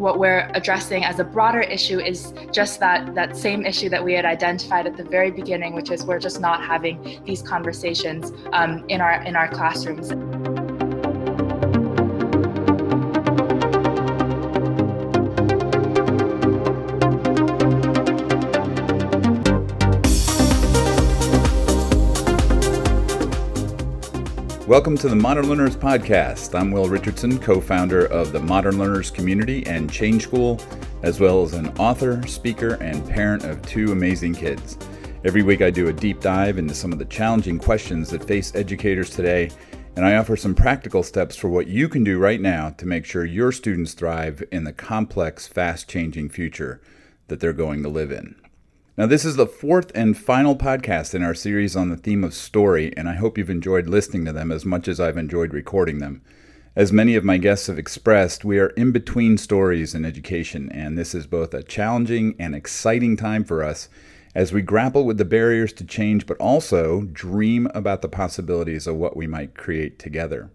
what we're addressing as a broader issue is just that that same issue that we had identified at the very beginning, which is we're just not having these conversations um, in our in our classrooms. Welcome to the Modern Learners Podcast. I'm Will Richardson, co founder of the Modern Learners Community and Change School, as well as an author, speaker, and parent of two amazing kids. Every week, I do a deep dive into some of the challenging questions that face educators today, and I offer some practical steps for what you can do right now to make sure your students thrive in the complex, fast changing future that they're going to live in. Now, this is the fourth and final podcast in our series on the theme of story, and I hope you've enjoyed listening to them as much as I've enjoyed recording them. As many of my guests have expressed, we are in between stories in education, and this is both a challenging and exciting time for us as we grapple with the barriers to change, but also dream about the possibilities of what we might create together.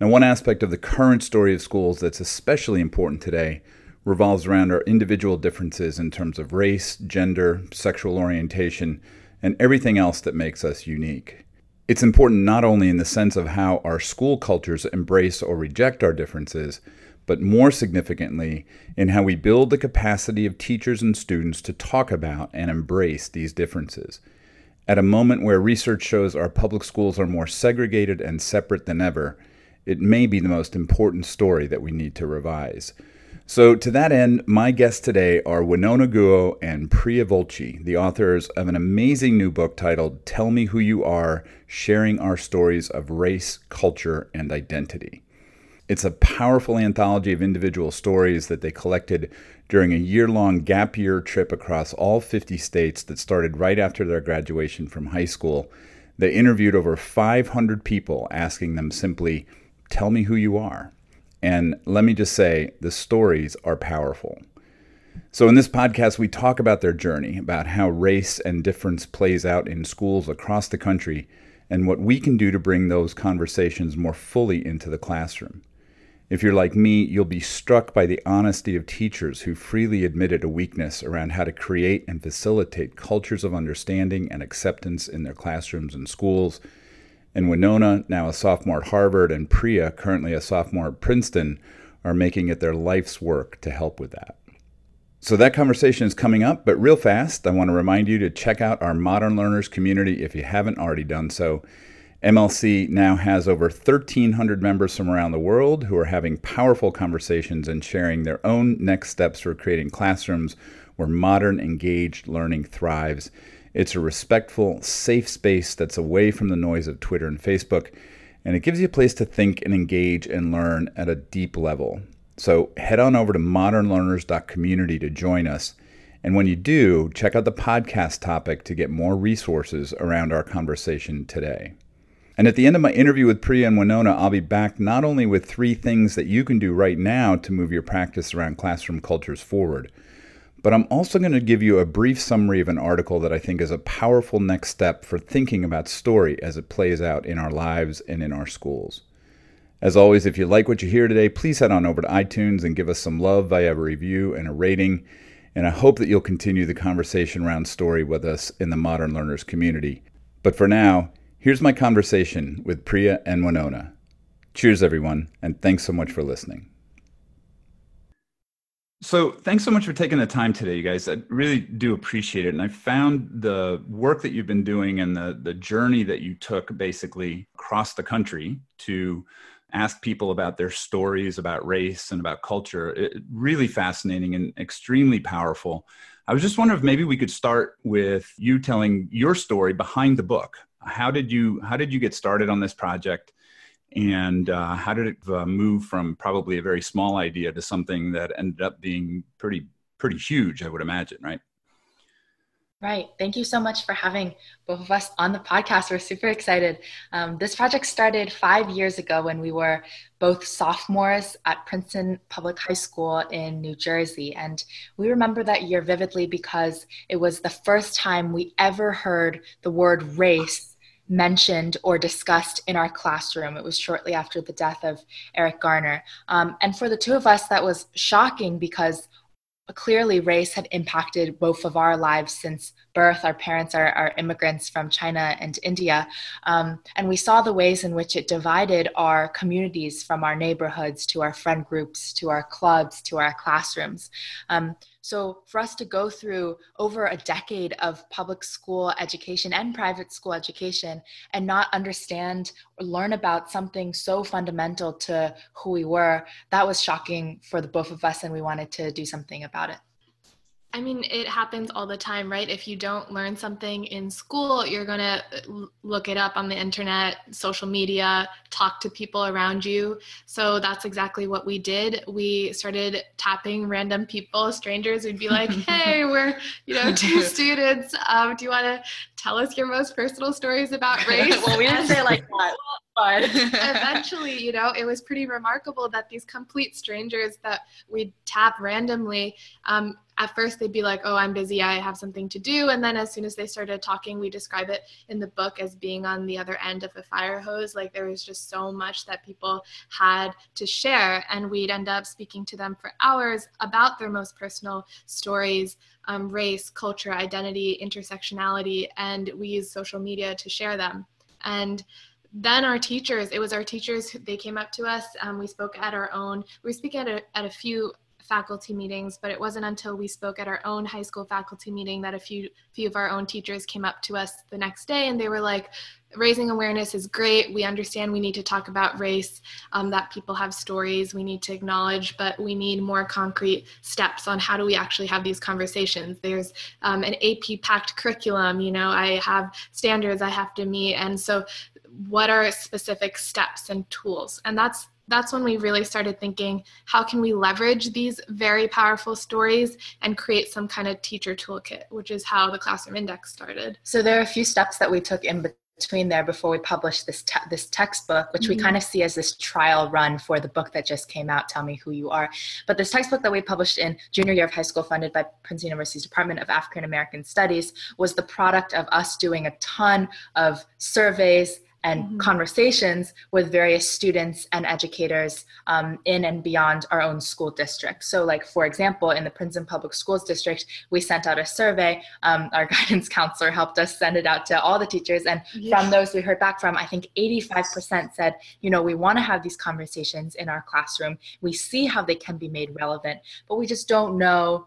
Now, one aspect of the current story of schools that's especially important today revolves around our individual differences in terms of race, gender, sexual orientation, and everything else that makes us unique. It's important not only in the sense of how our school cultures embrace or reject our differences, but more significantly in how we build the capacity of teachers and students to talk about and embrace these differences. At a moment where research shows our public schools are more segregated and separate than ever, it may be the most important story that we need to revise. So, to that end, my guests today are Winona Guo and Priya Vulchi, the authors of an amazing new book titled Tell Me Who You Are Sharing Our Stories of Race, Culture, and Identity. It's a powerful anthology of individual stories that they collected during a year long gap year trip across all 50 states that started right after their graduation from high school. They interviewed over 500 people, asking them simply, Tell me who you are. And let me just say, the stories are powerful. So, in this podcast, we talk about their journey, about how race and difference plays out in schools across the country, and what we can do to bring those conversations more fully into the classroom. If you're like me, you'll be struck by the honesty of teachers who freely admitted a weakness around how to create and facilitate cultures of understanding and acceptance in their classrooms and schools and Winona, now a sophomore at Harvard, and Priya, currently a sophomore at Princeton, are making it their life's work to help with that. So that conversation is coming up, but real fast, I want to remind you to check out our Modern Learners community if you haven't already done so. MLC now has over 1,300 members from around the world who are having powerful conversations and sharing their own next steps for creating classrooms where modern, engaged learning thrives. It's a respectful, safe space that's away from the noise of Twitter and Facebook, and it gives you a place to think and engage and learn at a deep level. So head on over to modernlearners.community to join us. And when you do, check out the podcast topic to get more resources around our conversation today. And at the end of my interview with Priya and Winona, I'll be back not only with three things that you can do right now to move your practice around classroom cultures forward, but I'm also going to give you a brief summary of an article that I think is a powerful next step for thinking about story as it plays out in our lives and in our schools. As always, if you like what you hear today, please head on over to iTunes and give us some love via a review and a rating. And I hope that you'll continue the conversation around story with us in the Modern Learners community. But for now, here's my conversation with Priya and Winona. Cheers, everyone, and thanks so much for listening. So, thanks so much for taking the time today, you guys. I really do appreciate it. And I found the work that you've been doing and the, the journey that you took basically across the country to ask people about their stories about race and about culture it, really fascinating and extremely powerful. I was just wondering if maybe we could start with you telling your story behind the book. How did you how did you get started on this project? And uh, how did it uh, move from probably a very small idea to something that ended up being pretty pretty huge i would imagine right Right. Thank you so much for having both of us on the podcast. We're super excited. Um, this project started five years ago when we were both sophomores at Princeton Public High School in New Jersey. And we remember that year vividly because it was the first time we ever heard the word race mentioned or discussed in our classroom. It was shortly after the death of Eric Garner. Um, and for the two of us, that was shocking because clearly race had impacted both of our lives since birth. Our parents are, are immigrants from China and India. Um, and we saw the ways in which it divided our communities from our neighborhoods to our friend groups to our clubs to our classrooms. Um, so, for us to go through over a decade of public school education and private school education and not understand or learn about something so fundamental to who we were, that was shocking for the both of us, and we wanted to do something about it. I mean, it happens all the time, right? If you don't learn something in school, you're going to look it up on the internet, social media, talk to people around you. So that's exactly what we did. We started tapping random people, strangers. We'd be like, hey, we're, you know, two students. Um, do you want to tell us your most personal stories about race? well, we didn't say like that. But eventually, you know, it was pretty remarkable that these complete strangers that we'd tap randomly um, at first they'd be like, oh, I'm busy, I have something to do. And then as soon as they started talking, we describe it in the book as being on the other end of a fire hose. Like there was just so much that people had to share. And we'd end up speaking to them for hours about their most personal stories. Um, race, culture, identity, intersectionality, and we use social media to share them. And then our teachers, it was our teachers, they came up to us. Um, we spoke at our own, we speak at a, at a few faculty meetings, but it wasn't until we spoke at our own high school faculty meeting that a few few of our own teachers came up to us the next day and they were like, raising awareness is great. We understand we need to talk about race, um, that people have stories we need to acknowledge, but we need more concrete steps on how do we actually have these conversations. There's um, an AP packed curriculum, you know, I have standards I have to meet. And so, what are specific steps and tools? And that's that's when we really started thinking how can we leverage these very powerful stories and create some kind of teacher toolkit which is how the classroom index started so there are a few steps that we took in between there before we published this te- this textbook which mm-hmm. we kind of see as this trial run for the book that just came out tell me who you are but this textbook that we published in junior year of high school funded by princeton university's department of african american studies was the product of us doing a ton of surveys and mm-hmm. conversations with various students and educators um, in and beyond our own school district. So, like for example, in the Princeton Public Schools district, we sent out a survey. Um, our guidance counselor helped us send it out to all the teachers, and yeah. from those we heard back from, I think 85% said, you know, we want to have these conversations in our classroom. We see how they can be made relevant, but we just don't know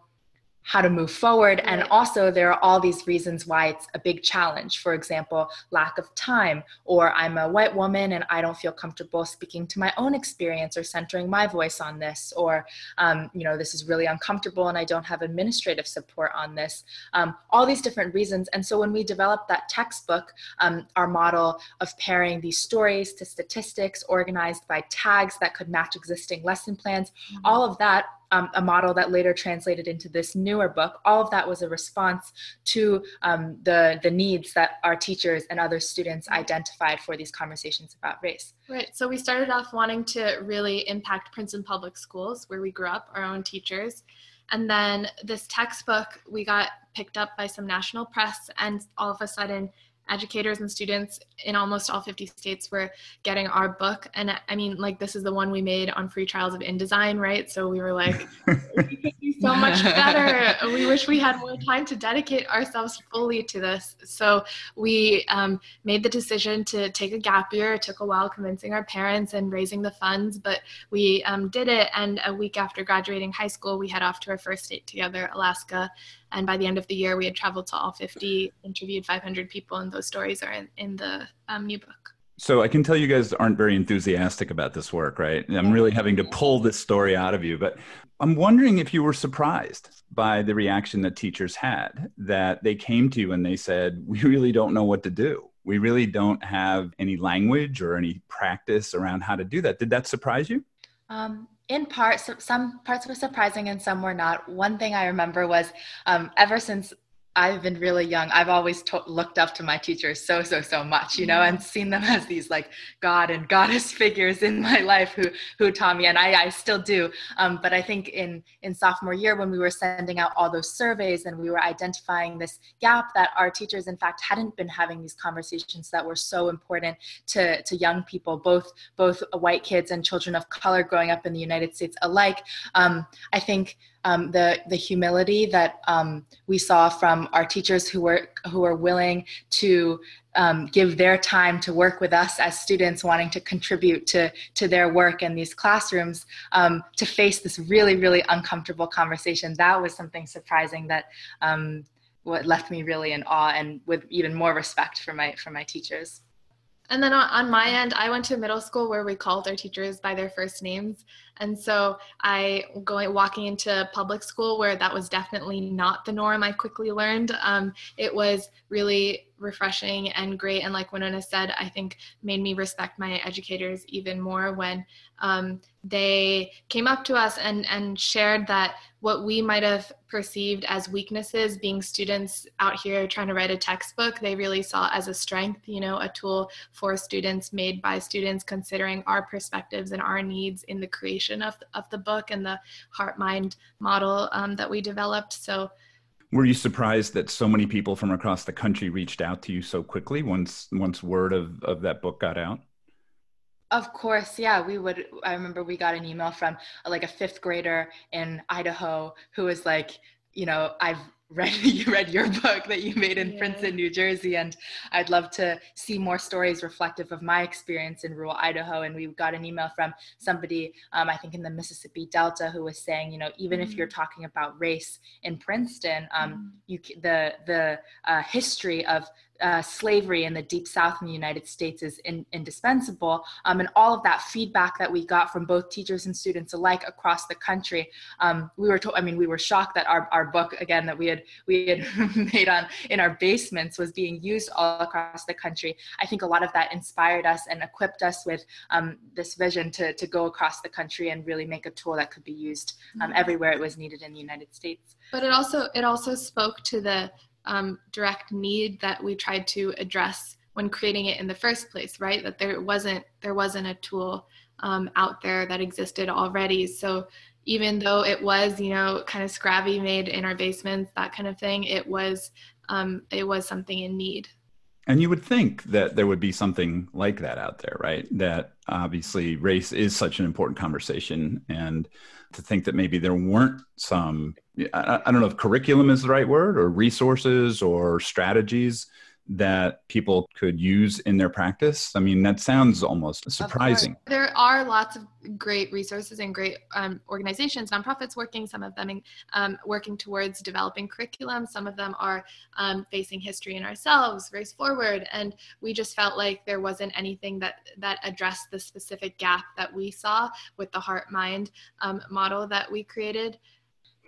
how to move forward. Right. And also, there are all these reasons why it's a big challenge. For example, lack of time, or I'm a white woman and I don't feel comfortable speaking to my own experience or centering my voice on this, or, um, you know, this is really uncomfortable and I don't have administrative support on this. Um, all these different reasons. And so, when we developed that textbook, um, our model of pairing these stories to statistics organized by tags that could match existing lesson plans, mm-hmm. all of that um, a model that later translated into this newer book. All of that was a response to um, the, the needs that our teachers and other students identified for these conversations about race. Right. So we started off wanting to really impact Princeton Public Schools, where we grew up, our own teachers. And then this textbook, we got picked up by some national press, and all of a sudden, educators and students in almost all 50 states were getting our book. And i mean like this is the one we made on free trials of indesign right? So we were like we could do so much better. We wish we had more time to dedicate ourselves fully to this. So we um, made the decision to take a gap year. It took a while convincing our parents and raising the funds but we um, did it. And a week after graduating high school we head off to our first state together alaska and by the end of the year, we had traveled to all 50, interviewed 500 people, and those stories are in, in the um, new book. So I can tell you guys aren't very enthusiastic about this work, right? I'm really having to pull this story out of you, but I'm wondering if you were surprised by the reaction that teachers had that they came to you and they said, "We really don't know what to do. We really don't have any language or any practice around how to do that." Did that surprise you? Um, in part, some parts were surprising and some were not. One thing I remember was um, ever since I've been really young. I've always to- looked up to my teachers so, so, so much, you know, and seen them as these like God and goddess figures in my life who who taught me, and I, I still do. Um, but I think in in sophomore year when we were sending out all those surveys and we were identifying this gap that our teachers, in fact, hadn't been having these conversations that were so important to to young people, both both white kids and children of color growing up in the United States alike. Um, I think um, the the humility that um, we saw from our teachers who were who were willing to um, give their time to work with us as students wanting to contribute to to their work in these classrooms um, to face this really really uncomfortable conversation. That was something surprising that um, what left me really in awe and with even more respect for my for my teachers and then on my end, I went to middle school where we called our teachers by their first names. And so I going walking into public school where that was definitely not the norm. I quickly learned um, it was really refreshing and great. And like Winona said, I think made me respect my educators even more when um, they came up to us and and shared that what we might have perceived as weaknesses being students out here trying to write a textbook they really saw as a strength you know a tool for students made by students considering our perspectives and our needs in the creation of, of the book and the heart mind model um, that we developed. So were you surprised that so many people from across the country reached out to you so quickly once once word of, of that book got out of course, yeah. We would. I remember we got an email from like a fifth grader in Idaho who was like, you know, I've read you read your book that you made in yeah. Princeton, New Jersey, and I'd love to see more stories reflective of my experience in rural Idaho. And we got an email from somebody, um, I think in the Mississippi Delta, who was saying, you know, even mm-hmm. if you're mm. talking about race in Princeton, um, mm-hmm. you the the uh, history of uh, slavery in the deep south in the united states is in, indispensable um, and all of that feedback that we got from both teachers and students alike across the country um, we were told i mean we were shocked that our, our book again that we had we had made on in our basements was being used all across the country i think a lot of that inspired us and equipped us with um, this vision to, to go across the country and really make a tool that could be used um, mm-hmm. everywhere it was needed in the united states but it also it also spoke to the um, direct need that we tried to address when creating it in the first place right? That there wasn't there wasn't a tool um, out there that existed already. So even though it was you know kind of scrappy made in our basements that kind of thing it was um, it was something in need. And you would think that there would be something like that out there right? That obviously race is such an important conversation and to think that maybe there weren't some I, I don't know if curriculum is the right word or resources or strategies that people could use in their practice? I mean, that sounds almost surprising. There are lots of great resources and great um, organizations, nonprofits working, some of them in, um, working towards developing curriculum. Some of them are um, facing history in ourselves, race forward. And we just felt like there wasn't anything that, that addressed the specific gap that we saw with the heart mind um, model that we created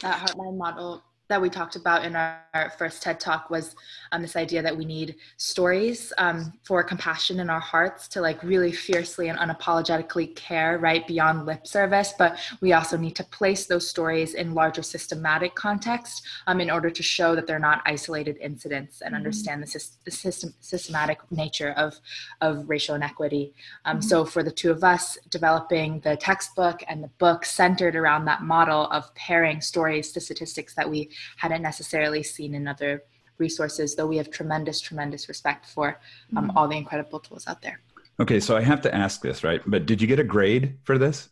that hurt heartline model that we talked about in our, first TED talk was um, this idea that we need stories um, for compassion in our hearts to like really fiercely and unapologetically care right beyond lip service. But we also need to place those stories in larger systematic context um, in order to show that they're not isolated incidents and mm-hmm. understand the, the system, systematic nature of, of racial inequity. Um, mm-hmm. So for the two of us, developing the textbook and the book centered around that model of pairing stories to statistics that we hadn't necessarily seen in other resources, though we have tremendous, tremendous respect for um, mm-hmm. all the incredible tools out there. Okay, so I have to ask this, right? But did you get a grade for this?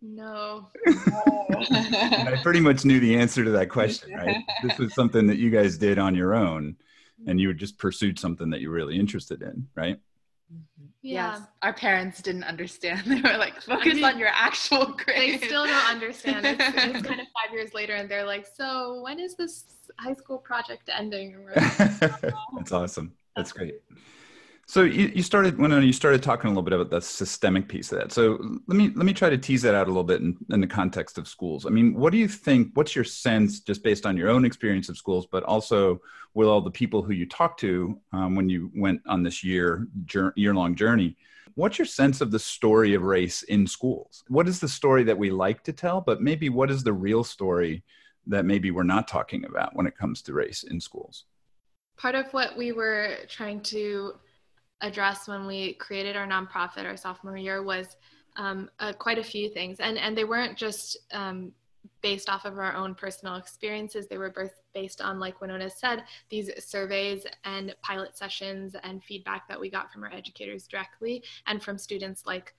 No. I pretty much knew the answer to that question, right? This was something that you guys did on your own and you just pursued something that you're really interested in, right? Mm-hmm. Yeah. Yes. Our parents didn't understand. They were like, focus I mean, on your actual grade. They still don't understand. It's, it's, kind of five years later, and they're like, so when is this high school project ending? That's awesome. That's great. So you, you started when you started talking a little bit about the systemic piece of that. So let me let me try to tease that out a little bit in, in, the context of schools. I mean, what do you think? What's your sense, just based on your own experience of schools, but also with all the people who you talked to um, when you went on this year year long journey? What's your sense of the story of race in schools? What is the story that we like to tell, but maybe what is the real story that maybe we're not talking about when it comes to race in schools? Part of what we were trying to address when we created our nonprofit our sophomore year was um, uh, quite a few things, and and they weren't just um, based off of our own personal experiences. They were both based on, like Winona said, these surveys and pilot sessions and feedback that we got from our educators directly and from students like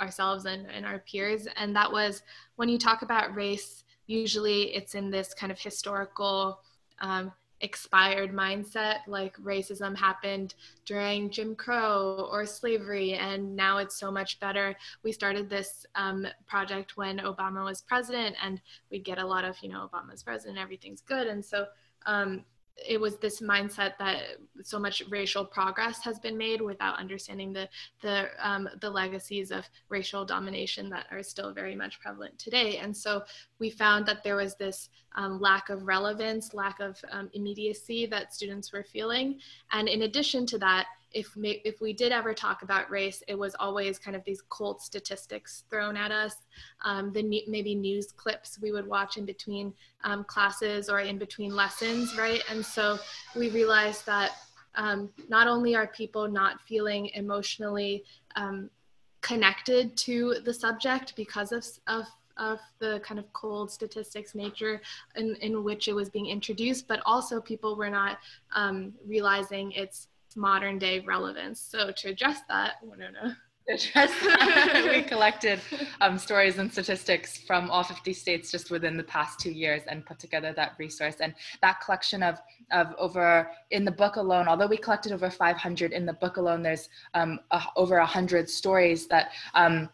ourselves and, and our peers. And that was when you talk about race, usually it's in this kind of historical um, expired mindset like racism happened during jim crow or slavery and now it's so much better. We started this um, project when obama was president and we get a lot of you know obama's president everything's good. And so um, it was this mindset that so much racial progress has been made without understanding the the um, the legacies of racial domination that are still very much prevalent today. And so we found that there was this um, lack of relevance, lack of um, immediacy that students were feeling. And in addition to that, if if we did ever talk about race, it was always kind of these cold statistics thrown at us. Um, the maybe news clips we would watch in between um, classes or in between lessons, right? And so we realized that um, not only are people not feeling emotionally um, connected to the subject because of, of of the kind of cold statistics nature in, in which it was being introduced, but also people were not um, realizing its modern day relevance. So to address that, Winona. Address that, we collected um, stories and statistics from all 50 states just within the past two years and put together that resource. And that collection of, of over, in the book alone, although we collected over 500, in the book alone, there's um, a, over 100 stories that um,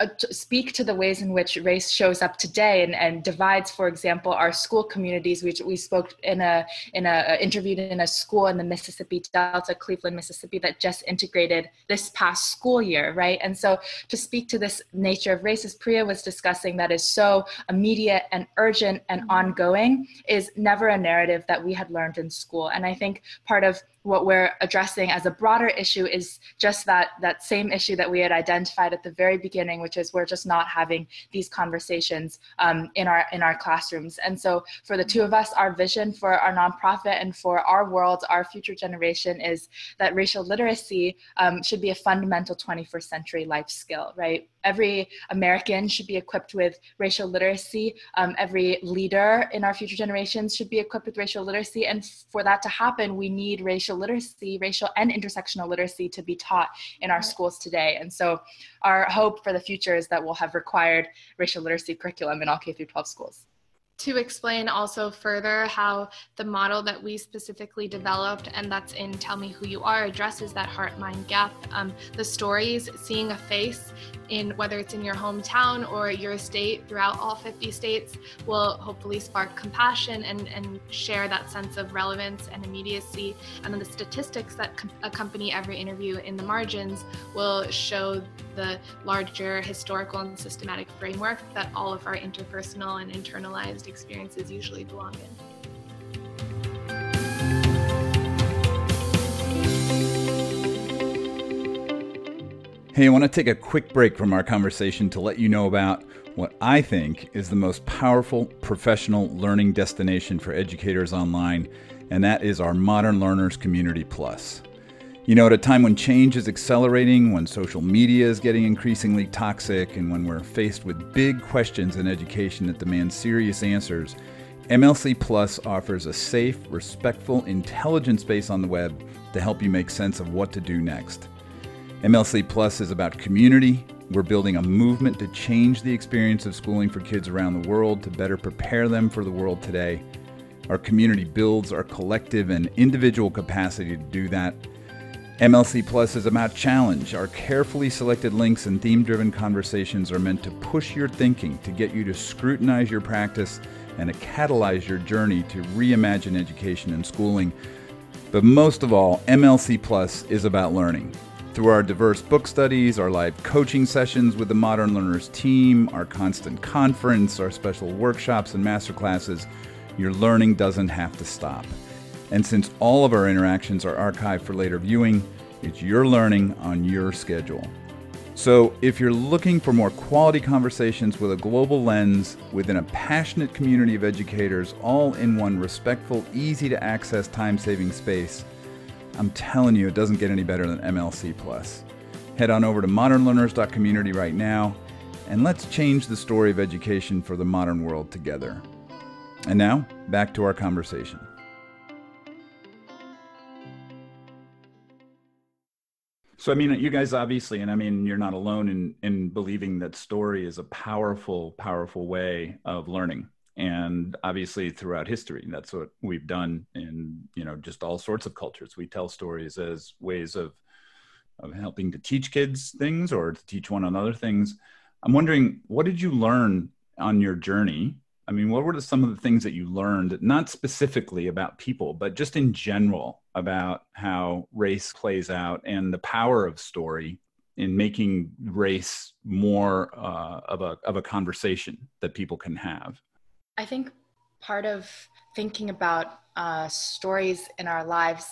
uh, speak to the ways in which race shows up today and, and divides, for example, our school communities, which we spoke in a in a uh, interviewed in a school in the Mississippi Delta, Cleveland, Mississippi, that just integrated this past school year, right? And so to speak to this nature of race, as Priya was discussing, that is so immediate and urgent and mm-hmm. ongoing, is never a narrative that we had learned in school. And I think part of what we're addressing as a broader issue is just that that same issue that we had identified at the very beginning which is we're just not having these conversations um, in our in our classrooms. And so for the two of us our vision for our nonprofit and for our world our future generation is that racial literacy um, should be a fundamental 21st century life skill right every American should be equipped with racial literacy. Um, every leader in our future generations should be equipped with racial literacy. And for that to happen, we need racial literacy, racial and intersectional literacy to be taught in our schools today. And so our hope for the future is that we'll have required racial literacy curriculum in all K through 12 schools to explain also further how the model that we specifically developed and that's in tell me who you are addresses that heart mind gap. Um, the stories seeing a face in whether it's in your hometown or your state throughout all 50 states will hopefully spark compassion and, and share that sense of relevance and immediacy. And then the statistics that com- accompany every interview in the margins will show the larger historical and systematic framework that all of our interpersonal and internalized experiences usually belong in. Hey, I want to take a quick break from our conversation to let you know about what I think is the most powerful professional learning destination for educators online, and that is our Modern Learners Community Plus. You know, at a time when change is accelerating, when social media is getting increasingly toxic, and when we're faced with big questions in education that demand serious answers, MLC Plus offers a safe, respectful, intelligent space on the web to help you make sense of what to do next. MLC Plus is about community. We're building a movement to change the experience of schooling for kids around the world to better prepare them for the world today. Our community builds our collective and individual capacity to do that MLC Plus is about challenge. Our carefully selected links and theme driven conversations are meant to push your thinking, to get you to scrutinize your practice, and to catalyze your journey to reimagine education and schooling. But most of all, MLC Plus is about learning. Through our diverse book studies, our live coaching sessions with the Modern Learners team, our constant conference, our special workshops and masterclasses, your learning doesn't have to stop. And since all of our interactions are archived for later viewing, it's your learning on your schedule. So, if you're looking for more quality conversations with a global lens within a passionate community of educators, all in one respectful, easy to access, time saving space, I'm telling you, it doesn't get any better than MLC Plus. Head on over to modernlearners.community right now, and let's change the story of education for the modern world together. And now, back to our conversation. So I mean, you guys obviously, and I mean, you're not alone in in believing that story is a powerful, powerful way of learning. And obviously, throughout history, that's what we've done in you know just all sorts of cultures. We tell stories as ways of of helping to teach kids things or to teach one another things. I'm wondering, what did you learn on your journey I mean, what were some of the things that you learned, not specifically about people, but just in general about how race plays out and the power of story in making race more uh, of a of a conversation that people can have? I think part of thinking about uh, stories in our lives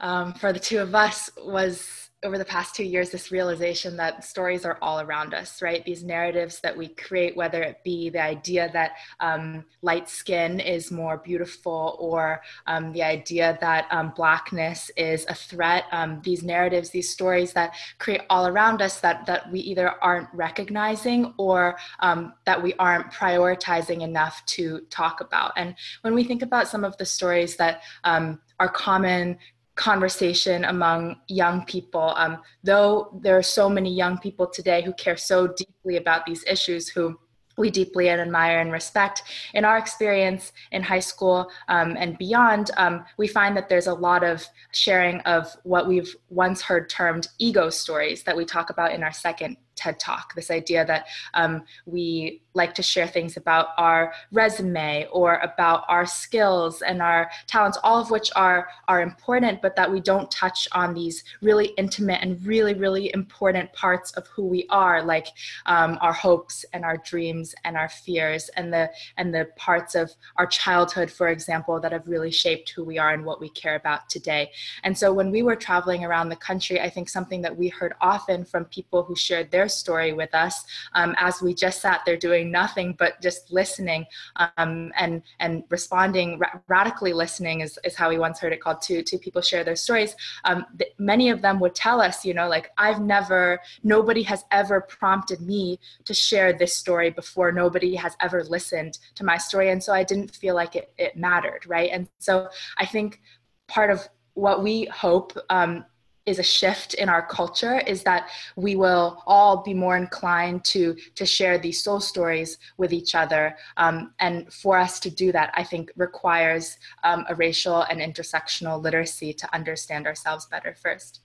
um, for the two of us was over the past two years this realization that stories are all around us right? These narratives that we create whether it be the idea that um, light skin is more beautiful or um, the idea that um, blackness is a threat um, these narratives these stories that create all around us that that we either aren't recognizing or um, that we aren't prioritizing enough to talk about. And when we think about some of the stories that um, are common conversation among young people. Um, though there are so many young people today who care so deeply about these issues, who we deeply admire and respect. In our experience in high school um, and beyond, um, we find that there's a lot of sharing of what we've once heard termed ego stories that we talk about in our second TED Talk. This idea that um, we like to share things about our resume or about our skills and our talents, all of which are are important, but that we don't touch on these really intimate and really really important parts of who we are, like um, our hopes and our dreams and our fears and the and the parts of our childhood, for example, that have really shaped who we are and what we care about today. And so when we were traveling around the country, I think something that we heard often from people who shared their story with us um, as we just sat there doing nothing but just listening um, and and responding ra- radically listening is, is how we once heard it called to to people share their stories. Um, th- many of them would tell us you know like i've never nobody has ever prompted me to share this story before. Nobody has ever listened to my story. And so i didn't feel like it, it mattered right? And so i think part of what we hope um, is a shift in our culture is that we will all be more inclined to to share these soul stories with each other. Um, and for us to do that i think requires um, a racial and intersectional literacy to understand ourselves better first.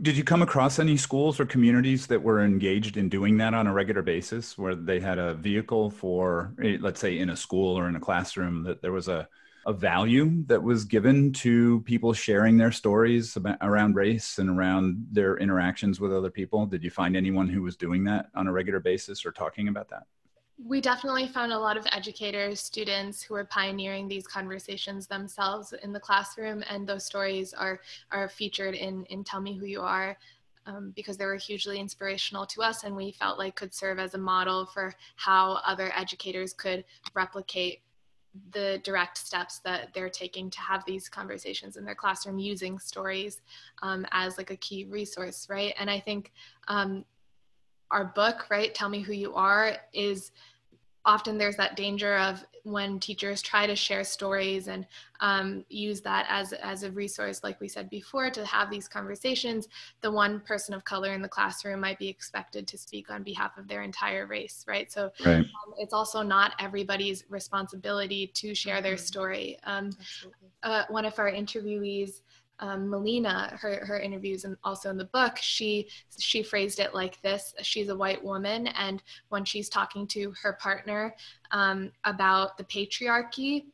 Did you come across any schools or communities that were engaged in doing that on a regular basis where they had a vehicle for eh, let's say in a school or in a classroom that there was a a value that was given to people sharing their stories about, around race and around their interactions with other people? Did you find anyone who was doing that on a regular basis or talking about that? We definitely found a lot of educators, students who are pioneering these conversations themselves in the classroom, and those stories are are featured in in Tell Me Who You Are. Um, because they were hugely inspirational to us and we felt like could serve as a model for how other educators could replicate the direct steps that they're taking to have these conversations in their classroom using stories um, as like a key resource right? And i think um, our book right tell me who you are is often there's that danger of when teachers try to share stories and um, use that as, as a resource, like we said before, to have these conversations, the one person of color in the classroom might be expected to speak on behalf of their entire race, right? So right. Um, it's also not everybody's responsibility to share their mm-hmm. story. Um, uh, one of our interviewees um, Melina, her, her interviews and also in the book, she she phrased it like this: She's a white woman, and when she's talking to her partner um, about the patriarchy,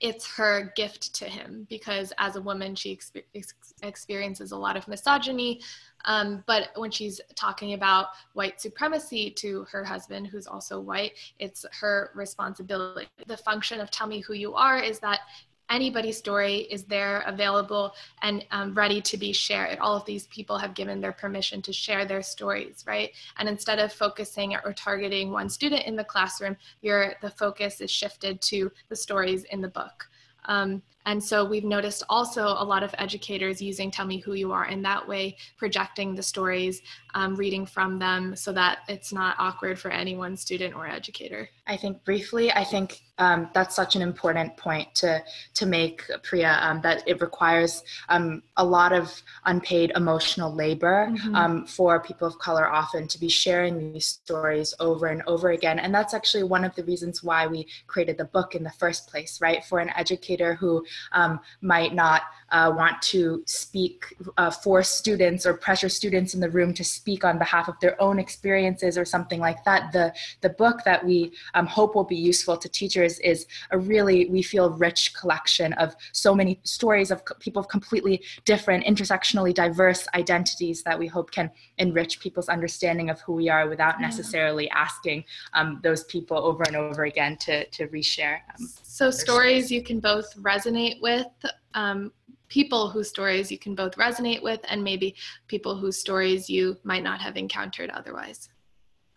it's her gift to him because as a woman she exper- ex- experiences a lot of misogyny um, but when she's talking about white supremacy to her husband who's also white it's her responsibility. The function of tell me who you are is that anybody's story is there available and um, ready to be shared. All of these people have given their permission to share their stories right? And instead of focusing or targeting one student in the classroom your the focus is shifted to the stories in the book. Um, and so we've noticed also a lot of educators using Tell Me Who You Are in that way, projecting the stories, um, reading from them so that it's not awkward for any one student or educator. I think briefly, I think um, that's such an important point to to make, Priya. Um, that it requires um, a lot of unpaid emotional labor mm-hmm. Um, for people of color often to be sharing these stories over and over again, and that's actually one of the reasons why we created the book in the first place, right? For an educator who um, might not uh, want to speak uh, for students or pressure students in the room to speak on behalf of their own experiences or something like that. The the book that we um, hope will be useful to teachers is a really we feel rich collection of so many stories of people of completely different, intersectionally diverse identities that we hope can enrich people's understanding of who we are without necessarily asking um, those people over and over again to to reshare. Um, so stories you can both resonate with um, people whose stories you can both resonate with and maybe people whose stories you might not have encountered otherwise.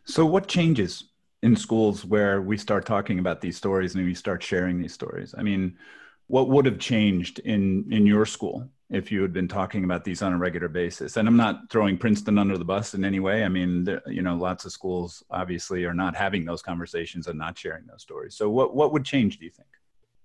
So, what changes in schools where we start talking about these stories and we start sharing these stories? I mean, what would have changed in in your school if you had been talking about these on a regular basis? And I'm not throwing Princeton under the bus in any way. I mean, there, you know, lots of schools obviously are not having those conversations and not sharing those stories. So, what what would change? Do you think?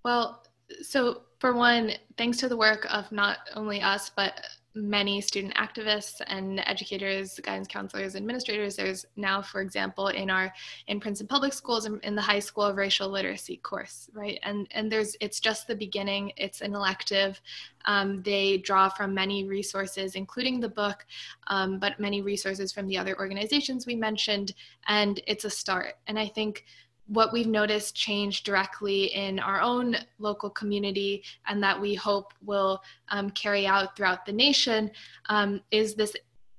Well, so for one, thanks to the work of not only us, but many student activists and educators, guidance counselors, administrators. There's now, for example, in our in Princeton Public Schools in the high school of racial literacy course, right? And and there's it's just the beginning. It's an elective. Um, they draw from many resources, including the book, um, but many resources from the other organizations we mentioned, and it's a start. And I think what we've noticed change directly in our own local community and that we hope will um, carry out throughout the nation um, is this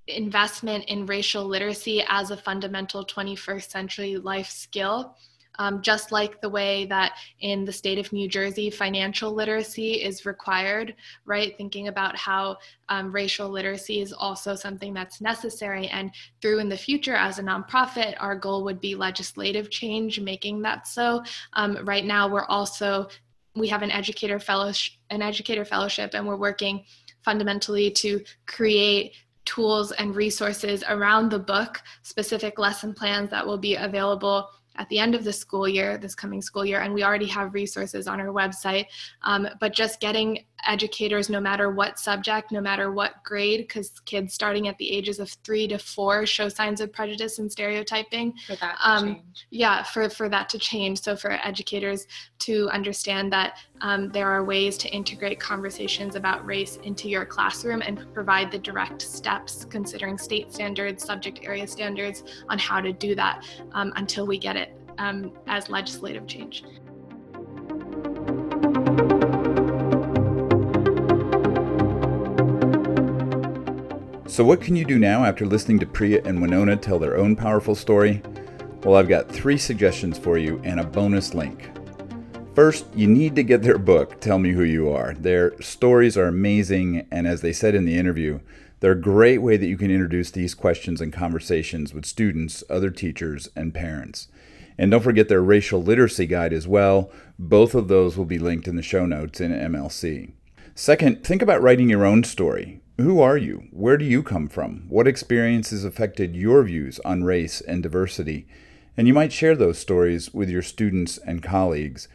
investment in racial literacy as a fundamental 21st century life skill um, just like the way that in the state of New Jersey, financial literacy is required, right? Thinking about how um, racial literacy is also something that's necessary. And through in the future, as a nonprofit, our goal would be legislative change, making that so. Um, right now, we're also we have an educator fellowship, an educator fellowship, and we're working fundamentally to create tools and resources around the book, specific lesson plans that will be available at the end of the school year, this coming school year, and we already have resources on our website. Um, but just getting educators, no matter what subject, no matter what grade, because kids starting at the ages of three to four show signs of prejudice and stereotyping. For that um. Yeah, for, for that to change. So for educators to understand that um, there are ways to integrate conversations about race into your classroom and provide the direct steps, considering state standards, subject area standards, on how to do that um, until we get it um, as legislative change. So, what can you do now after listening to Priya and Winona tell their own powerful story? Well, I've got three suggestions for you and a bonus link. First, you need to get their book, Tell Me Who You Are. Their stories are amazing, and as they said in the interview, they're a great way that you can introduce these questions and conversations with students, other teachers, and parents. And don't forget their racial literacy guide as well. Both of those will be linked in the show notes in MLC. Second, think about writing your own story. Who are you? Where do you come from? What experiences affected your views on race and diversity? And you might share those stories with your students and colleagues.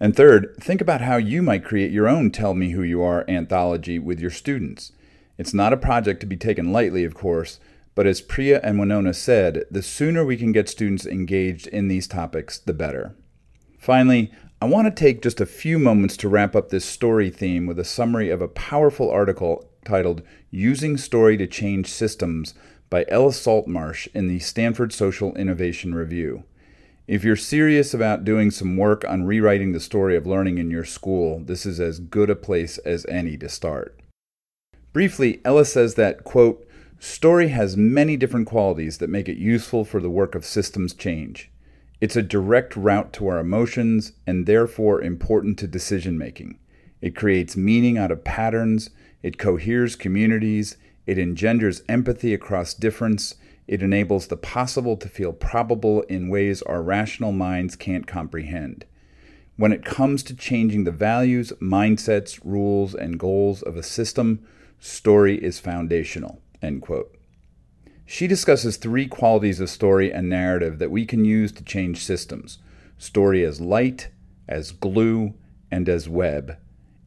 And third, think about how you might create your own Tell Me Who You Are anthology with your students. It's not a project to be taken lightly, of course, but as Priya and Winona said, the sooner we can get students engaged in these topics, the better. Finally, I want to take just a few moments to wrap up this story theme with a summary of a powerful article titled Using Story to Change Systems by Ella Saltmarsh in the Stanford Social Innovation Review. If you're serious about doing some work on rewriting the story of learning in your school, this is as good a place as any to start. Briefly, Ella says that, quote, story has many different qualities that make it useful for the work of systems change. It's a direct route to our emotions and therefore important to decision making. It creates meaning out of patterns, it coheres communities, it engenders empathy across difference, it enables the possible to feel probable in ways our rational minds can't comprehend. When it comes to changing the values, mindsets, rules, and goals of a system, story is foundational. End quote. She discusses three qualities of story and narrative that we can use to change systems story as light, as glue, and as web.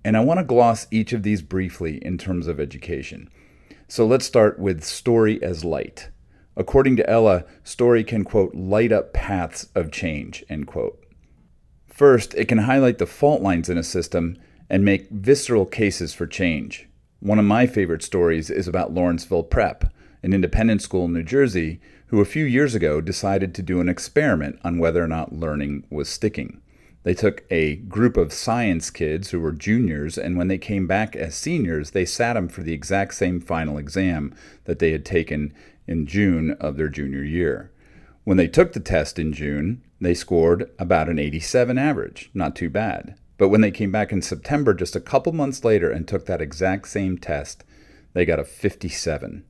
And I want to gloss each of these briefly in terms of education. So let's start with story as light. According to Ella, story can, quote, light up paths of change, end quote. First, it can highlight the fault lines in a system and make visceral cases for change. One of my favorite stories is about Lawrenceville Prep, an independent school in New Jersey, who a few years ago decided to do an experiment on whether or not learning was sticking. They took a group of science kids who were juniors, and when they came back as seniors, they sat them for the exact same final exam that they had taken in June of their junior year. When they took the test in June, they scored about an 87 average, not too bad. But when they came back in September, just a couple months later, and took that exact same test, they got a 57.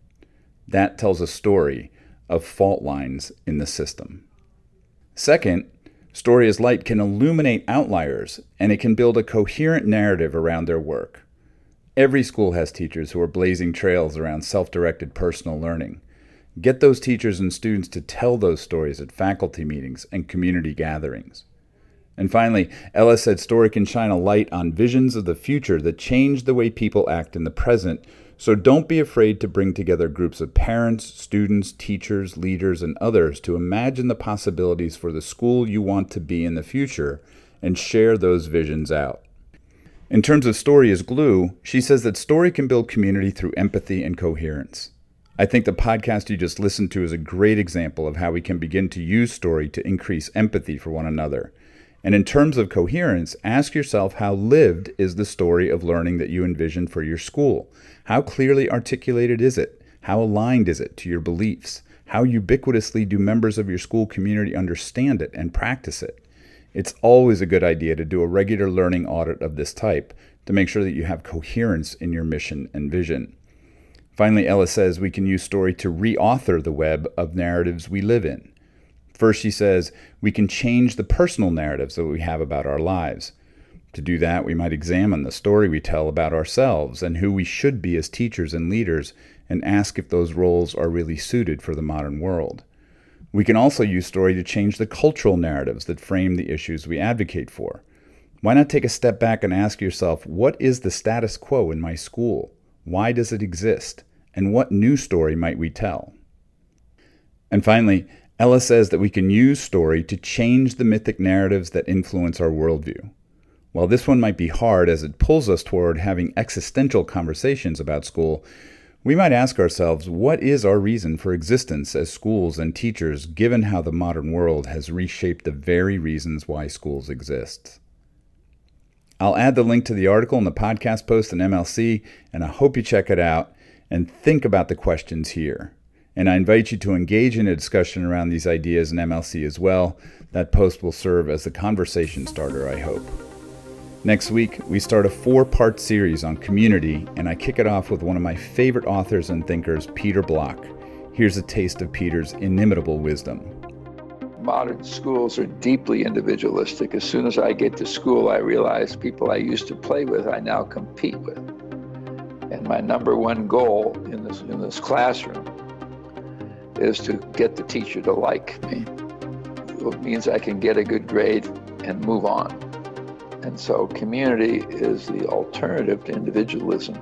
That tells a story of fault lines in the system. Second, Story as Light can illuminate outliers and it can build a coherent narrative around their work. Every school has teachers who are blazing trails around self directed personal learning. Get those teachers and students to tell those stories at faculty meetings and community gatherings. And finally, Ella said story can shine a light on visions of the future that change the way people act in the present so don't be afraid to bring together groups of parents, students, teachers, leaders, and others to imagine the possibilities for the school you want to be in the future and share those visions out. In terms of story as glue, she says that story can build community through empathy and coherence. I think the podcast you just listened to is a great example of how we can begin to use story to increase empathy for one another and in terms of coherence, ask yourself how lived is the story of learning that you envision for your school? How clearly articulated is it? How aligned is it to your beliefs? How ubiquitously do members of your school community understand it and practice it? It's always a good idea to do a regular learning audit of this type to make sure that you have coherence in your mission and vision. Finally, Ella says we can use story to reauthor the web of narratives we live in. First, she says, we can change the personal narratives that we have about our lives. To do that, we might examine the story we tell about ourselves and who we should be as teachers and leaders and ask if those roles are really suited for the modern world. We can also use story to change the cultural narratives that frame the issues we advocate for. Why not take a step back and ask yourself, what is the status quo in my school? Why does it exist? And what new story might we tell? And finally, Ella says that we can use story to change the mythic narratives that influence our worldview. While this one might be hard as it pulls us toward having existential conversations about school, we might ask ourselves what is our reason for existence as schools and teachers given how the modern world has reshaped the very reasons why schools exist? I'll add the link to the article in the podcast post in MLC, and I hope you check it out and think about the questions here. And I invite you to engage in a discussion around these ideas in MLC as well. That post will serve as a conversation starter, I hope. Next week, we start a four part series on community, and I kick it off with one of my favorite authors and thinkers, Peter Block. Here's a taste of Peter's inimitable wisdom. Modern schools are deeply individualistic. As soon as I get to school, I realize people I used to play with, I now compete with. And my number one goal in this, in this classroom is to get the teacher to like me. It means I can get a good grade and move on. And so community is the alternative to individualism.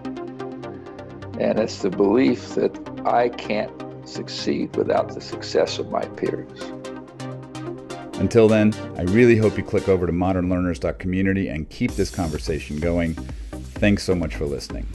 And it's the belief that I can't succeed without the success of my peers. Until then, I really hope you click over to modernlearners.community and keep this conversation going. Thanks so much for listening.